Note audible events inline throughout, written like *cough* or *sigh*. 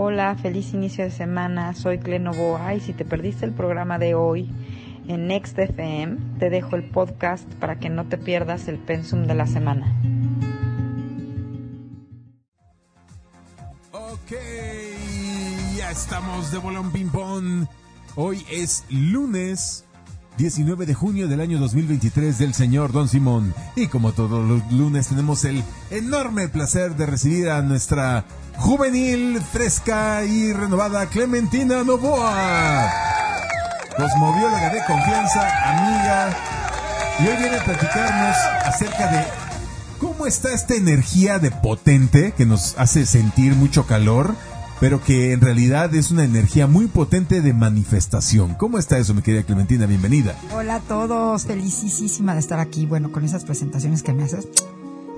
Hola, feliz inicio de semana. Soy Clenovoa y si te perdiste el programa de hoy en Next FM, te dejo el podcast para que no te pierdas el pensum de la semana. Ok, ya estamos de bolón ping pong. Hoy es lunes 19 de junio del año 2023 del señor Don Simón. Y como todos los lunes tenemos el enorme placer de recibir a nuestra juvenil, fresca y renovada Clementina Novoa. Cosmobióloga de confianza, amiga. Y hoy viene a platicarnos acerca de cómo está esta energía de potente que nos hace sentir mucho calor pero que en realidad es una energía muy potente de manifestación. ¿Cómo está eso, mi querida Clementina? Bienvenida. Hola a todos, felicísima de estar aquí, bueno, con esas presentaciones que me haces.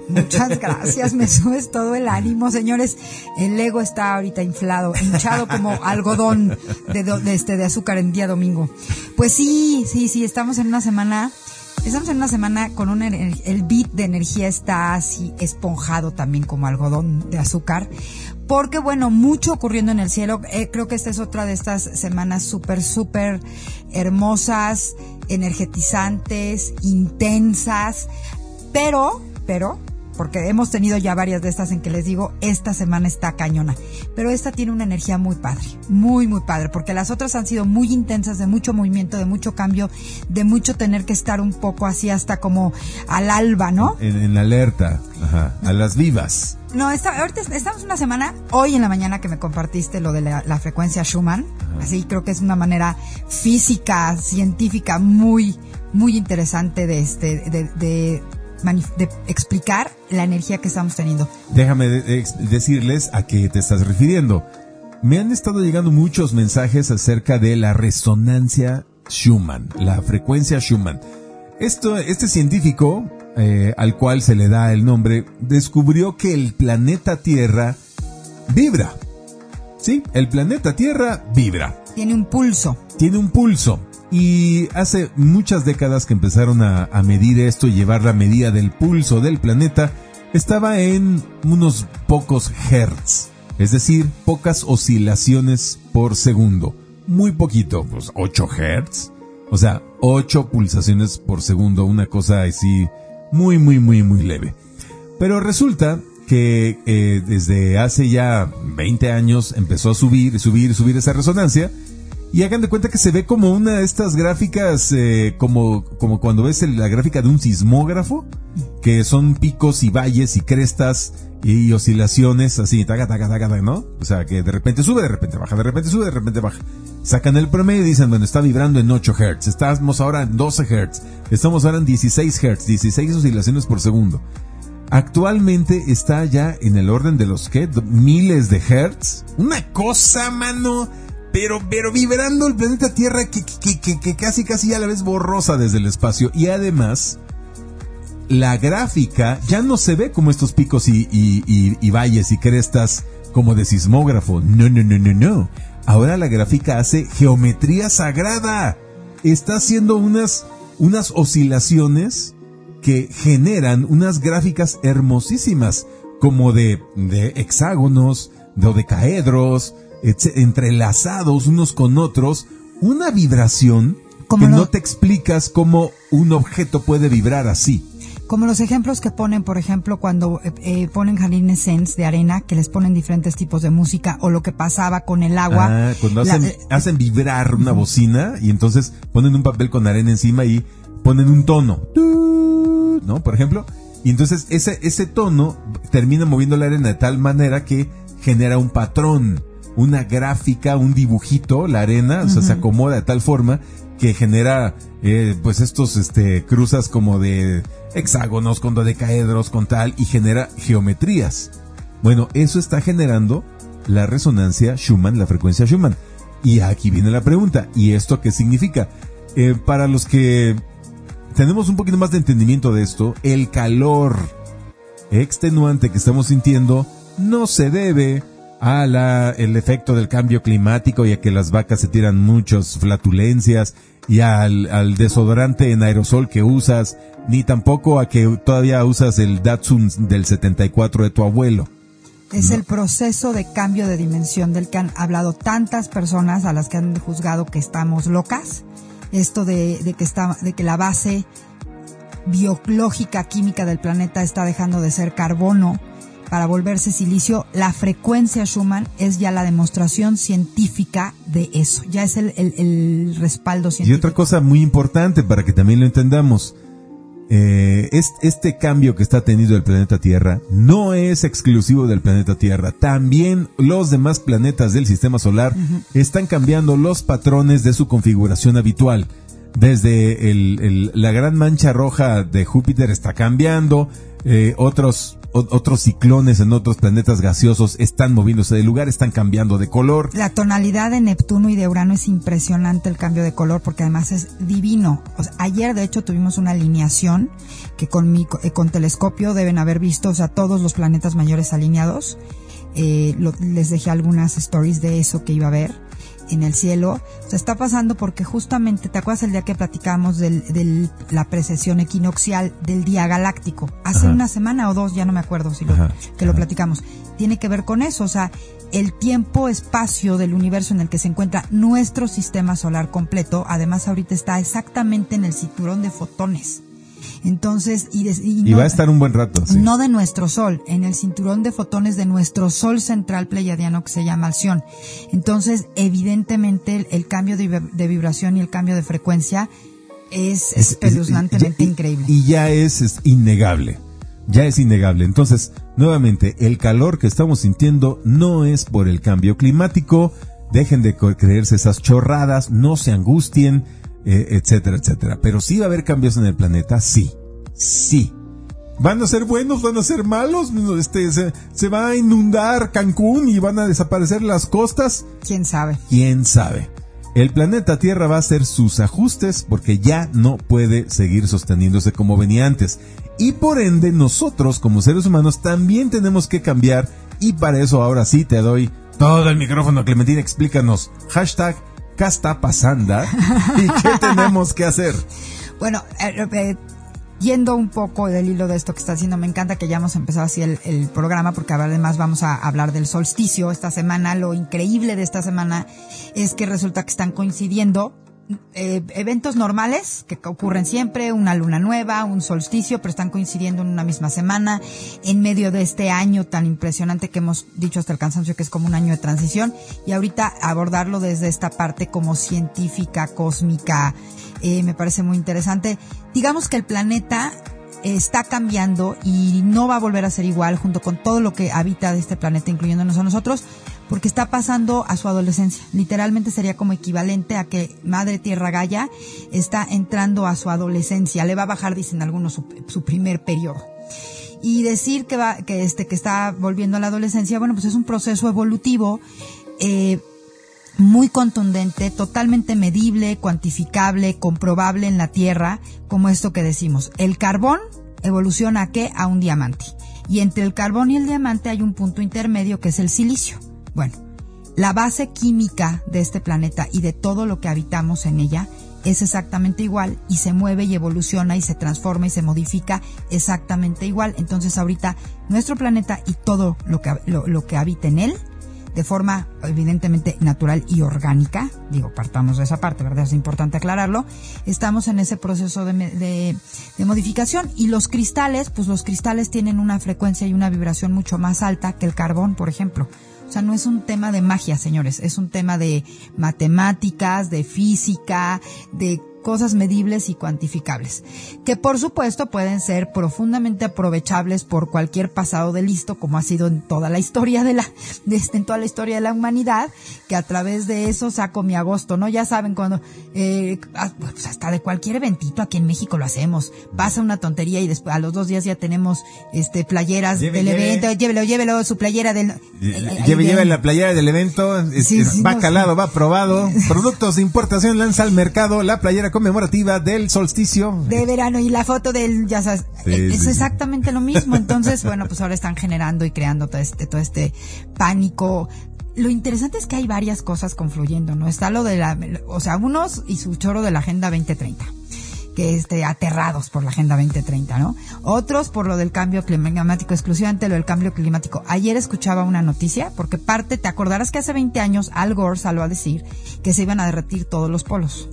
Muchas gracias, me subes todo el ánimo, señores. El ego está ahorita inflado, hinchado como algodón de, este, de azúcar en día domingo. Pues sí, sí, sí, estamos en una semana Estamos en una semana con un el beat de energía está así esponjado también como algodón de azúcar porque bueno, mucho ocurriendo en el cielo. Eh, creo que esta es otra de estas semanas súper, súper hermosas, energetizantes, intensas, pero, pero, porque hemos tenido ya varias de estas en que les digo, esta semana está cañona. Pero esta tiene una energía muy padre, muy, muy padre, porque las otras han sido muy intensas, de mucho movimiento, de mucho cambio, de mucho tener que estar un poco así hasta como al alba, ¿no? En, alerta, ajá, a las vivas. No, está, ahorita estamos una semana, hoy en la mañana que me compartiste lo de la, frecuencia Schumann, así creo que es una manera física, científica muy, muy interesante de este, de de explicar la energía que estamos teniendo. Déjame decirles a qué te estás refiriendo. Me han estado llegando muchos mensajes acerca de la resonancia Schumann, la frecuencia Schumann. Esto, este científico, eh, al cual se le da el nombre, descubrió que el planeta Tierra vibra. Sí, el planeta Tierra vibra. Tiene un pulso. Tiene un pulso. Y hace muchas décadas que empezaron a, medir esto y llevar la medida del pulso del planeta, estaba en unos pocos hertz, es decir, pocas oscilaciones por segundo. Muy poquito, pues 8 hertz. O sea, 8 pulsaciones por segundo, una cosa así muy, muy, muy, muy leve. Pero resulta que eh, desde hace ya 20 años empezó a subir, subir, subir esa resonancia y hagan de cuenta que se ve como una de estas gráficas, eh, como, como cuando ves la gráfica de un sismógrafo, que son picos y valles y crestas y oscilaciones así, taca, taca, taca, ¿no? O sea, que de repente sube, de repente baja, de repente sube, de repente baja. Sacan el promedio y dicen, bueno, está vibrando en 8 Hz, estamos ahora en 12 Hz, estamos ahora en 16 Hz, 16 oscilaciones por segundo. Actualmente está ya en el orden de los que miles de Hertz. Una cosa, mano pero, pero vibrando el planeta Tierra que, que, casi casi ya la ves borrosa desde el espacio. Y además, la gráfica ya no se ve como estos picos y, y, valles y crestas como de sismógrafo. No, no, no, no, no. Ahora la gráfica hace geometría sagrada. Está haciendo unas, unas oscilaciones que generan unas gráficas hermosísimas, como de, de hexágonos, dodecaedros, entrelazados unos con otros, una vibración que no te explicas cómo un objeto puede vibrar así. Como los ejemplos que ponen, por ejemplo, cuando eh, eh, ponen jardines de arena, que les ponen diferentes tipos de música, o lo que pasaba con el agua. Ah, cuando hacen, eh, hacen vibrar una bocina y entonces ponen un papel con arena encima y ponen un tono. ¿No? Por ejemplo. Y entonces ese, ese tono termina moviendo la arena de tal manera que genera un patrón una gráfica, un dibujito, la arena, o sea, se acomoda de tal forma que genera, eh, pues estos, este, cruzas como de hexágonos con dodecaedros, con tal, y genera geometrías. Bueno, eso está generando la resonancia Schumann, la frecuencia Schumann. Y aquí viene la pregunta, ¿y esto qué significa? Eh, para los que tenemos un poquito más de entendimiento de esto, el calor extenuante que estamos sintiendo no se debe a la, el efecto del cambio climático y a que las vacas se tiran muchas flatulencias y al, al desodorante en aerosol que usas, ni tampoco a que todavía usas el Datsun del 74 de tu abuelo. Es el proceso de cambio de dimensión del que han hablado tantas personas a las que han juzgado que estamos locas. Esto de, de que está, de que la base biológica química del planeta está dejando de ser carbono para volverse silicio, la frecuencia Schumann es ya la demostración científica de eso, ya es el, el, el respaldo científico. Y otra cosa muy importante para que también lo entendamos, eh, este cambio que está teniendo el planeta Tierra no es exclusivo del planeta Tierra. También los demás planetas del sistema solar están cambiando los patrones de su configuración habitual. Desde el, la gran mancha roja de Júpiter está cambiando, eh, otros otros ciclones en otros planetas gaseosos están moviéndose de lugar, están cambiando de color. La tonalidad de Neptuno y de Urano es impresionante el cambio de color porque además es divino. ayer de hecho tuvimos una alineación que con mi eh, con telescopio deben haber visto, o sea, todos los planetas mayores alineados. Eh, les dejé algunas stories de eso que iba a ver en el cielo. se está pasando porque justamente, ¿te acuerdas el día que platicamos de la precesión equinoccial del día galáctico? Hace una semana o dos, ya no me acuerdo si lo, que lo platicamos. Tiene que ver con eso, o sea, el tiempo-espacio del universo en el que se encuentra nuestro sistema solar completo, además ahorita está exactamente en el cinturón de fotones. Entonces, y, va a estar un buen rato. No de nuestro Sol, en el cinturón de fotones de nuestro Sol central pleiadiano que se llama Alción. Entonces, evidentemente, el, cambio de, vibración y el cambio de frecuencia es, espeluznantemente increíble. Y ya es, innegable. Ya es innegable. Entonces, nuevamente, el calor que estamos sintiendo no es por el cambio climático. Dejen de creerse esas chorradas, no se angustien eh, etcétera, etcétera. Pero sí va a haber cambios en el planeta, sí, sí. ¿Van a ser buenos? ¿Van a ser malos? Este, se, se, va a inundar Cancún y van a desaparecer las costas? ¿Quién sabe? ¿Quién sabe? El planeta Tierra va a hacer sus ajustes porque ya no puede seguir sosteniéndose como venía antes. Y por ende nosotros como seres humanos también tenemos que cambiar y para eso ahora sí te doy todo el micrófono. Clementina, explícanos. Hashtag ¿qué está pasando? ¿Y qué tenemos que hacer? *laughs* Bueno, eh, eh, yendo un poco del hilo de esto que está haciendo, me encanta que ya hemos empezado así el, el, programa porque además vamos a hablar del solsticio esta semana. Lo increíble de esta semana es que resulta que están coincidiendo eh, eventos normales que ocurren siempre, una luna nueva, un solsticio, pero están coincidiendo en una misma semana, en medio de este año tan impresionante que hemos dicho hasta el cansancio que es como un año de transición, y ahorita abordarlo desde esta parte como científica, cósmica, eh, me parece muy interesante. Digamos que el planeta está cambiando y no va a volver a ser igual junto con todo lo que habita de este planeta, incluyéndonos a nosotros, porque está pasando a su adolescencia. Literalmente sería como equivalente a que Madre Tierra Gaia está entrando a su adolescencia. Le va a bajar, dicen algunos, su, primer periodo. Y decir que va, que este, que está volviendo a la adolescencia, bueno, pues es un proceso evolutivo, eh, muy contundente, totalmente medible, cuantificable, comprobable en la Tierra, como esto que decimos. El carbón evoluciona a qué? A un diamante. Y entre el carbón y el diamante hay un punto intermedio que es el silicio. Bueno, la base química de este planeta y de todo lo que habitamos en ella es exactamente igual y se mueve y evoluciona y se transforma y se modifica exactamente igual. Entonces ahorita nuestro planeta y todo lo que, lo, que habita en él, de forma evidentemente natural y orgánica, digo, partamos de esa parte, ¿verdad? Es importante aclararlo, estamos en ese proceso de, de, de modificación y los cristales, pues los cristales tienen una frecuencia y una vibración mucho más alta que el carbón, por ejemplo. O sea, no es un tema de magia, señores, es un tema de matemáticas, de física, de cosas medibles y cuantificables, que por supuesto pueden ser profundamente aprovechables por cualquier pasado de listo, como ha sido en toda la historia de la, de, este, en toda la historia de la humanidad, que a través de eso saco mi agosto, ¿no? Ya saben cuando, eh, pues hasta de cualquier eventito aquí en México lo hacemos, pasa una tontería y después a los dos días ya tenemos, este, playeras del evento, llévelo, llévelo, su playera del, lleve, lleve la playera del evento, va calado, va probado, *laughs* productos de importación lanza al mercado, la playera conmemorativa del solsticio. De verano y la foto del, ya sabes, es exactamente lo mismo. *laughs* Entonces, bueno, pues ahora están generando y creando todo este, todo este pánico. Lo interesante es que hay varias cosas confluyendo, ¿no? Está lo de la, o sea, unos y su choro de la Agenda 2030 que este, aterrados por la Agenda 2030, ¿no? Otros por lo del cambio climático, exclusivamente lo del cambio climático. Ayer escuchaba una noticia, porque parte, te acordarás que hace 20 años Al Gore salió a decir que se iban a derretir todos los polos.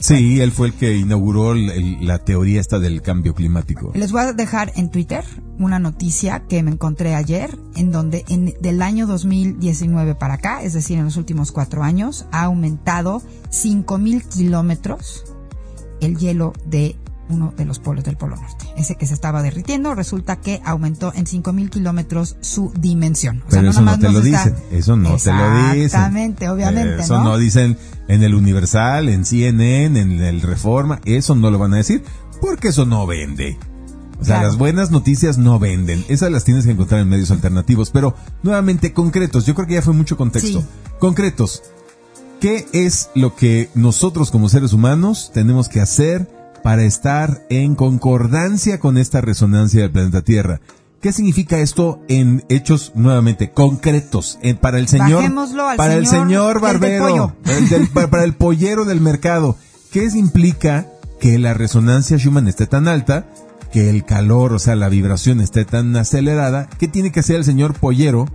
Sí, él fue el que inauguró la teoría esta del cambio climático. Les voy a dejar en Twitter una noticia que me encontré ayer, en donde en, del año 2019 para acá, es decir, en los últimos cuatro años, ha aumentado 5.000 kilómetros el hielo de uno de los polos del Polo Norte. Ese que se estaba derritiendo, resulta que aumentó en 5.000 kilómetros su dimensión. Pero eso no te lo dicen, eso no te lo dicen. Exactamente, obviamente. Eso ¿no? dicen en el Universal, en CNN, en el Reforma, eso no lo van a decir, porque eso no vende. O sea, las buenas noticias no venden. Esas las tienes que encontrar en medios alternativos. Pero, nuevamente, concretos. Yo creo que ya fue mucho contexto. Concretos. ¿Qué es lo que nosotros como seres humanos tenemos que hacer para estar en concordancia con esta resonancia del planeta Tierra. ¿Qué significa esto en hechos nuevamente concretos para el señor para el señor barbero, *laughs* para el pollero del mercado? ¿Qué implica que la resonancia Schumann esté tan alta, que el calor, o sea, la vibración esté tan acelerada? ¿Qué tiene que hacer el señor pollero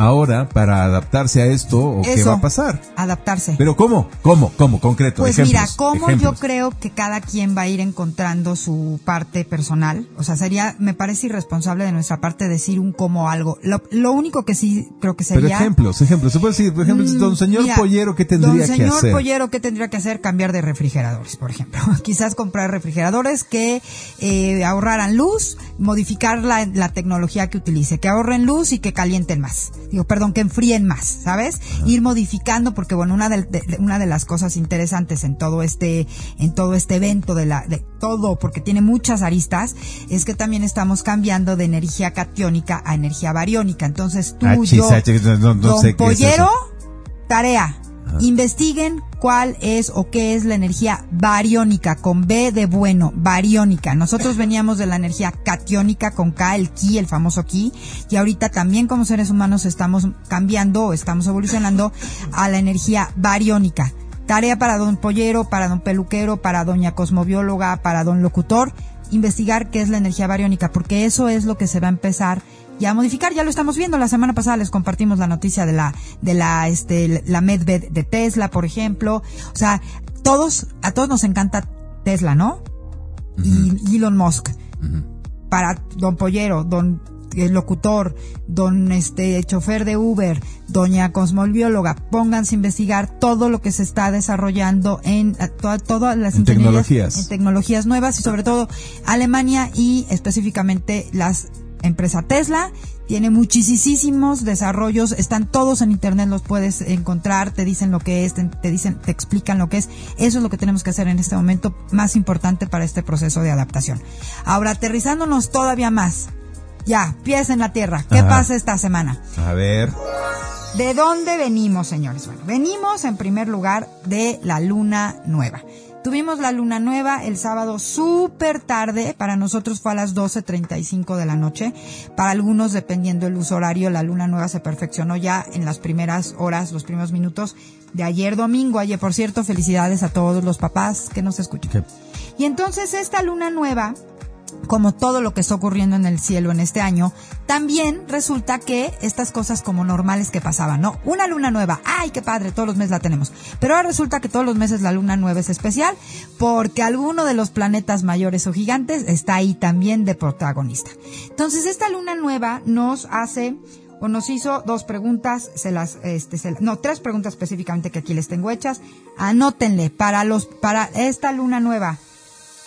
ahora para adaptarse a esto o qué va a pasar? Adaptarse. Pero ¿cómo? ¿Cómo? ¿Cómo? Concreto. Pues mira, ¿cómo yo creo que cada quien va a ir encontrando su parte personal? O sea, sería, me parece irresponsable de nuestra parte decir un cómo algo. Lo, único que sí creo que sería... Pero ejemplos, ejemplos. Se puede decir, por ejemplo, mm, don señor Pollero, ¿qué tendría que hacer? Don señor Pollero, ¿qué tendría que hacer? Cambiar de refrigeradores, por ejemplo. *laughs* Quizás comprar refrigeradores que eh, ahorraran luz, modificar la, la tecnología que utilice, que ahorren luz y que calienten más digo, perdón, que enfríen más, ¿sabes? Ir modificando, porque bueno, una de, una de las cosas interesantes en todo este, en todo este evento de la, de todo, porque tiene muchas aristas, es que también estamos cambiando de energía catiónica a energía bariónica. Entonces tú, yo, don Pollero, tarea, Investiguen cuál es o qué es la energía bariónica, con B de bueno, bariónica. Nosotros veníamos de la energía catiónica con K, el ki, el famoso ki, y ahorita también como seres humanos estamos cambiando, estamos evolucionando a la energía bariónica. Tarea para don Pollero, para don Peluquero, para doña Cosmobióloga, para don Locutor, investigar qué es la energía bariónica, porque eso es lo que se va a empezar y a modificar. Ya lo estamos viendo. La semana pasada les compartimos la noticia de la, de la, este, la Medved de Tesla, por ejemplo. O sea, todos, a todos nos encanta Tesla, ¿no? Y Elon Musk. Para don Pollero, don el locutor, don este chofer de Uber, doña cosmobióloga, pónganse a investigar todo lo que se está desarrollando en todas las tecnologías. en tecnologías nuevas y sobre todo Alemania y específicamente las empresa Tesla. Tiene muchísimos desarrollos, están todos en internet, los puedes encontrar, te dicen lo que es, te, dicen, te explican lo que es. Eso es lo que tenemos que hacer en este momento más importante para este proceso de adaptación. Ahora, aterrizándonos todavía más. Ya, pies en la tierra. ¿Qué pasa esta semana? A ver. ¿De dónde venimos, señores? Bueno, venimos en primer lugar de la luna nueva. Tuvimos la luna nueva el sábado súper tarde, para nosotros fue a las 12.35 de la noche, para algunos dependiendo el uso horario, la luna nueva se perfeccionó ya en las primeras horas, los primeros minutos de ayer domingo. Ayer, por cierto, felicidades a todos los papás que nos escuchan. Y entonces esta luna nueva como todo lo que está ocurriendo en el cielo en este año, también resulta que estas cosas como normales que pasaban, ¿no? Una luna nueva, ¡ay, qué padre! Todos los meses la tenemos. Pero ahora resulta que todos los meses la luna nueva es especial porque alguno de los planetas mayores o gigantes está ahí también de protagonista. Entonces, esta luna nueva nos hace o nos hizo dos preguntas, se las, este, no, tres preguntas específicamente que aquí les tengo hechas. Anótenle para los, para esta luna nueva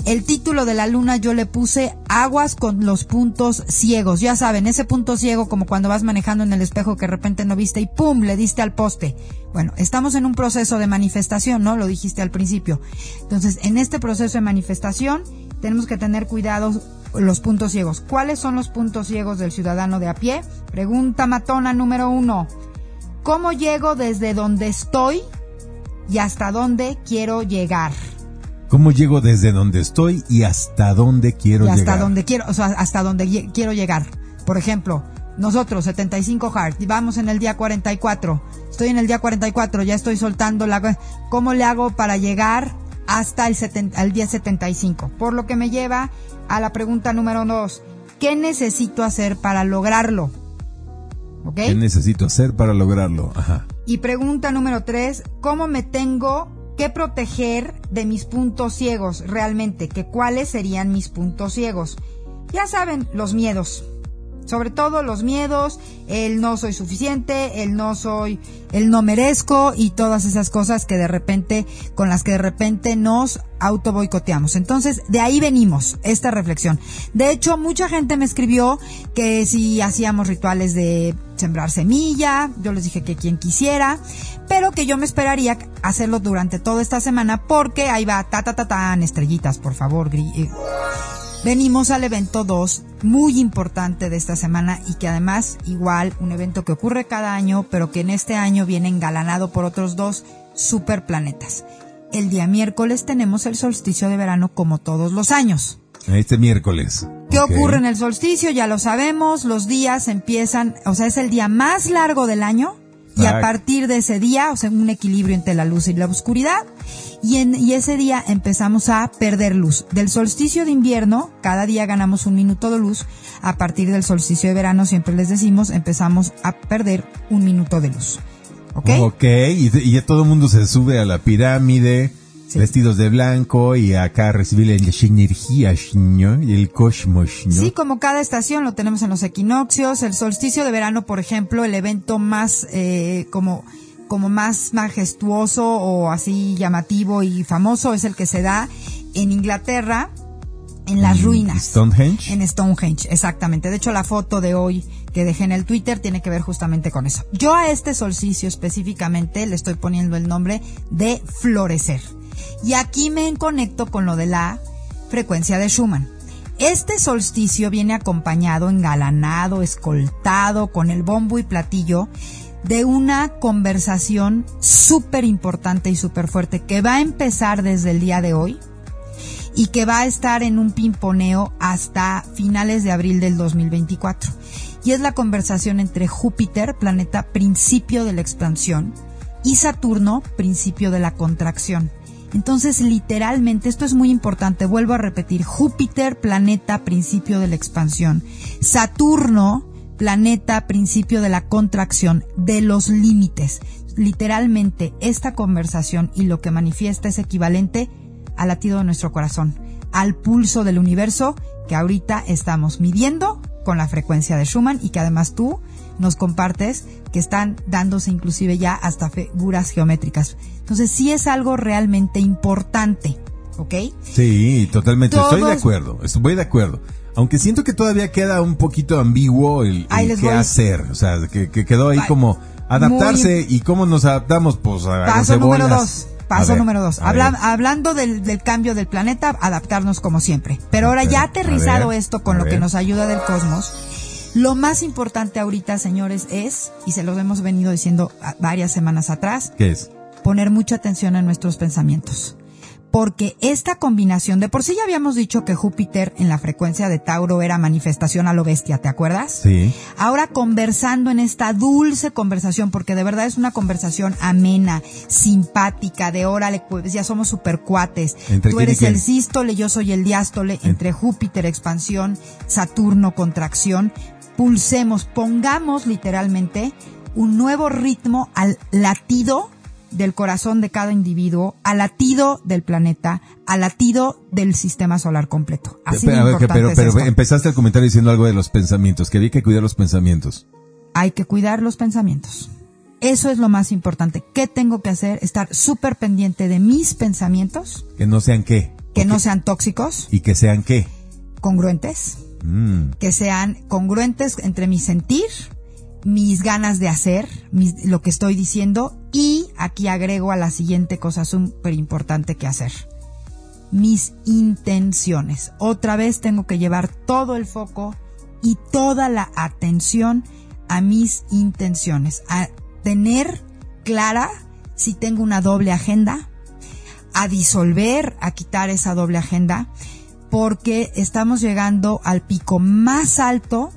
el título de la luna yo le puse aguas con los puntos ciegos. Ya saben, ese punto ciego como cuando vas manejando en el espejo que de repente no viste y ¡pum! le diste al poste. Bueno, estamos en un proceso de manifestación, ¿no? Lo dijiste al principio. Entonces, en este proceso de manifestación tenemos que tener cuidado los puntos ciegos. ¿Cuáles son los puntos ciegos del ciudadano de a pie? Pregunta matona número uno. ¿Cómo llego desde donde estoy y hasta dónde quiero llegar? ¿Cómo llego desde donde estoy y hasta dónde quiero llegar? Hasta donde quiero, o sea, hasta donde quiero llegar. Por ejemplo, nosotros, 75 Hard, vamos en el día 44. Estoy en el día 44, ya estoy soltando la... ¿Cómo le hago para llegar hasta el, el día 75. Por lo que me lleva a la pregunta número dos. ¿Qué necesito hacer para lograrlo? ¿Qué necesito hacer para lograrlo? Ajá. Y pregunta número tres, ¿cómo me tengo que proteger de mis puntos ciegos realmente? ¿Que ¿Cuáles serían mis puntos ciegos? Ya saben, los miedos. Sobre todo los miedos, el no soy suficiente, el no soy, el no merezco y todas esas cosas que de repente, con las que de repente nos auto boicoteamos. Entonces, de ahí venimos, esta reflexión. De hecho, mucha gente me escribió que si hacíamos rituales de sembrar semilla, yo les dije que quien quisiera, pero que yo me esperaría hacerlo durante toda esta semana porque ahí va, ta ta ta tan, estrellitas, por favor, eh, venimos al evento 2, muy importante de esta semana y que además igual un evento que ocurre cada año, pero que en este año viene engalanado por otros dos superplanetas. El día miércoles tenemos el solsticio de verano como todos los años. Este miércoles. ¿Qué ocurre en el solsticio? Ya lo sabemos, los días empiezan, o sea, es el día más largo del año y a partir de ese día, o sea, un equilibrio entre la luz y la oscuridad, y, en, y ese día empezamos a perder luz. Del solsticio de invierno, cada día ganamos un minuto de luz, a partir del solsticio de verano, siempre les decimos, empezamos a perder un minuto de luz. ¿Ok? Ok, y, y ya todo el mundo se sube a la pirámide, vestidos de blanco y acá recibir la energía y el cosmos. Sí, como cada estación lo tenemos en los equinoccios, el solsticio de verano, por ejemplo, el evento más eh, como como más majestuoso o así llamativo y famoso es el que se da en Inglaterra, en las ruinas. Stonehenge. En Stonehenge, exactamente. De hecho, la foto de hoy que dejé en el Twitter tiene que ver justamente con eso. Yo a este solsticio específicamente le estoy poniendo el nombre de florecer. Y aquí me conecto con lo de la frecuencia de Schumann. Este solsticio viene acompañado, engalanado, escoltado con el bombo y platillo de una conversación súper importante y súper fuerte que va a empezar desde el día de hoy y que va a estar en un pimponeo hasta finales de abril del 2024. Y es la conversación entre Júpiter, planeta principio de la expansión, y Saturno, principio de la contracción. Entonces, literalmente, esto es muy importante, vuelvo a repetir, Júpiter, planeta, principio de la expansión, Saturno, planeta, principio de la contracción, de los límites. Literalmente, esta conversación y lo que manifiesta es equivalente al latido de nuestro corazón, al pulso del universo que ahorita estamos midiendo con la frecuencia de Schumann y que además tú nos compartes que están dándose inclusive ya hasta figuras geométricas. Entonces sí es algo realmente importante, ¿ok? Sí, totalmente, estoy de acuerdo, estoy de acuerdo. Aunque siento que todavía queda un poquito ambiguo el, qué hacer, o sea, que, quedó ahí como adaptarse y cómo nos adaptamos, pues a Paso número dos. Paso número dos. hablando del, del, cambio del planeta, adaptarnos como siempre. Pero ahora ya aterrizado esto con lo que nos ayuda del cosmos, lo más importante ahorita, señores, es, y se los hemos venido diciendo varias semanas atrás, ¿qué es? Poner mucha atención a nuestros pensamientos porque esta combinación, de por sí ya habíamos dicho que Júpiter en la frecuencia de Tauro era manifestación a lo bestia, ¿te acuerdas? Sí. Ahora conversando en esta dulce conversación, porque de verdad es una conversación amena, simpática, de órale, pues ya somos super cuates. Tú eres el sístole, yo soy el diástole, entre Júpiter expansión, Saturno contracción. Pulsemos, pongamos literalmente un nuevo ritmo al latido del corazón de cada individuo, al latido del planeta, al latido del sistema solar completo. Así pero, pero, pero empezaste el comentario diciendo algo de los pensamientos, que había que cuidar los pensamientos. Hay que cuidar los pensamientos. Eso es lo más importante. ¿Qué tengo que hacer? Estar súper pendiente de mis pensamientos. Que no sean qué. Que no sean tóxicos. Y que sean qué. Congruentes. Mm. Que sean congruentes entre mi sentir, mis ganas de hacer, lo que estoy diciendo y aquí agrego a la siguiente cosa súper importante que hacer. Mis intenciones. Otra vez tengo que llevar todo el foco y toda la atención a mis intenciones, a tener clara si tengo una doble agenda, a disolver, a quitar esa doble agenda, porque estamos llegando al pico más alto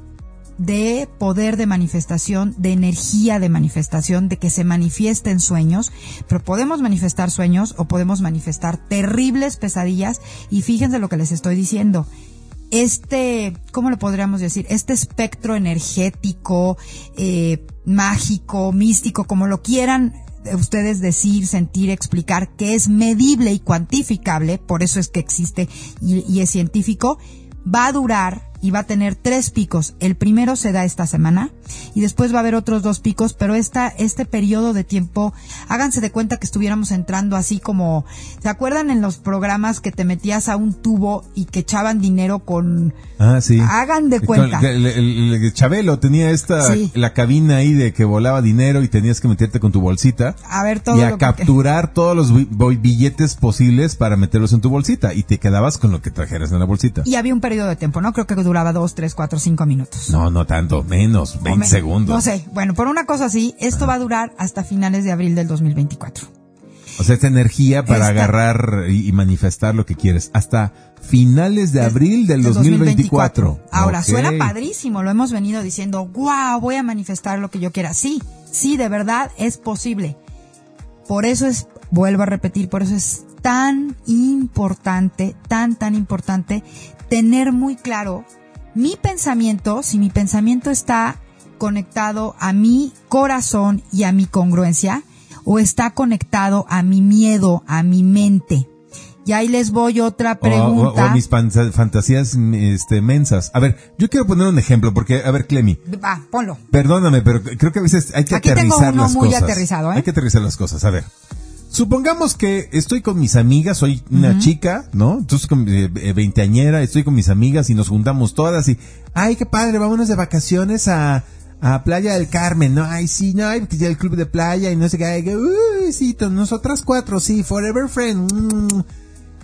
de poder de manifestación, de energía de manifestación, de que se manifiesten sueños, pero podemos manifestar sueños o podemos manifestar terribles pesadillas y fíjense lo que les estoy diciendo. Este, ¿cómo lo podríamos decir? Este espectro energético, eh, mágico, místico, como lo quieran ustedes decir, sentir, explicar, que es medible y cuantificable, por eso es que existe y, y es científico, va a durar y va a tener tres picos. El primero se da esta semana y después va a haber otros dos picos, pero esta, este periodo de tiempo, háganse de cuenta que estuviéramos entrando así como, ¿se acuerdan en los programas que te metías a un tubo y que echaban dinero con... Ah, sí. Hagan de cuenta. El, el- el Chabelo tenía esta, Sí. la cabina ahí de que volaba dinero y tenías que meterte con tu bolsita. A ver todo y a que- capturar todos los bi- bi- billetes posibles para meterlos en tu bolsita y te quedabas con lo que trajeras en la bolsita. Y había un periodo de tiempo, ¿no? Creo que duraba dos, tres, cuatro, cinco minutos. No, no tanto, menos, 20 O me- segundos. No sé. Bueno, por una cosa así, esto va a durar hasta finales de abril del 2024. O sea, esta energía para Esta- agarrar y, manifestar lo que quieres. Hasta finales de abril del Del 2024. Ahora, Ok. suena padrísimo, lo hemos venido diciendo, wow, voy a manifestar lo que yo quiera. Sí, sí, de verdad es posible. Por eso es, vuelvo a repetir, por eso es tan importante, tan, tan importante tener muy claro mi pensamiento, si mi pensamiento está conectado a mi corazón y a mi congruencia, o está conectado a mi miedo, a mi mente. Y ahí les voy otra O- o- pregunta. O, mis fantasías este, mensas. A ver, yo quiero poner un ejemplo porque, a ver, Clemi, Va, ponlo. perdóname, pero creo que a veces hay que Aquí tengo aterrizar uno las muy cosas. aterrizado, ¿eh? Hay que aterrizar las cosas. A ver, supongamos que estoy con mis amigas, soy una chica, ¿no? Entonces, con, eh, eh, veinteañera, estoy con mis amigas y nos juntamos todas y, ay, qué padre, vámonos de vacaciones a, a Playa del Carmen, ¿no? Ay, sí, no, ay, porque ya el club de playa y no sé qué, ay, uy, sí, nosotras cuatro, sí, forever friend. mm.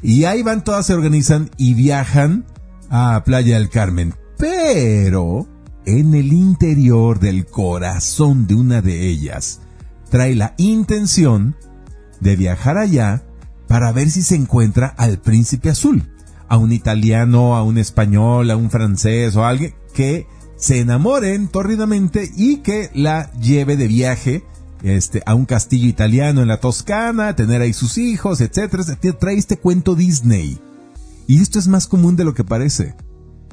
Y ahí van todas, se organizan y viajan a Playa del Carmen. Pero en el interior del corazón de una de ellas trae la intención de viajar allá para ver si se encuentra al príncipe azul, a un italiano, a un español, a un francés o a alguien que se enamoren tórridamente y que la lleve de viaje este, a un castillo italiano en la Toscana, tener ahí sus hijos, etcétera. etcétera. Trae este cuento Disney. Y esto es más común de lo que parece.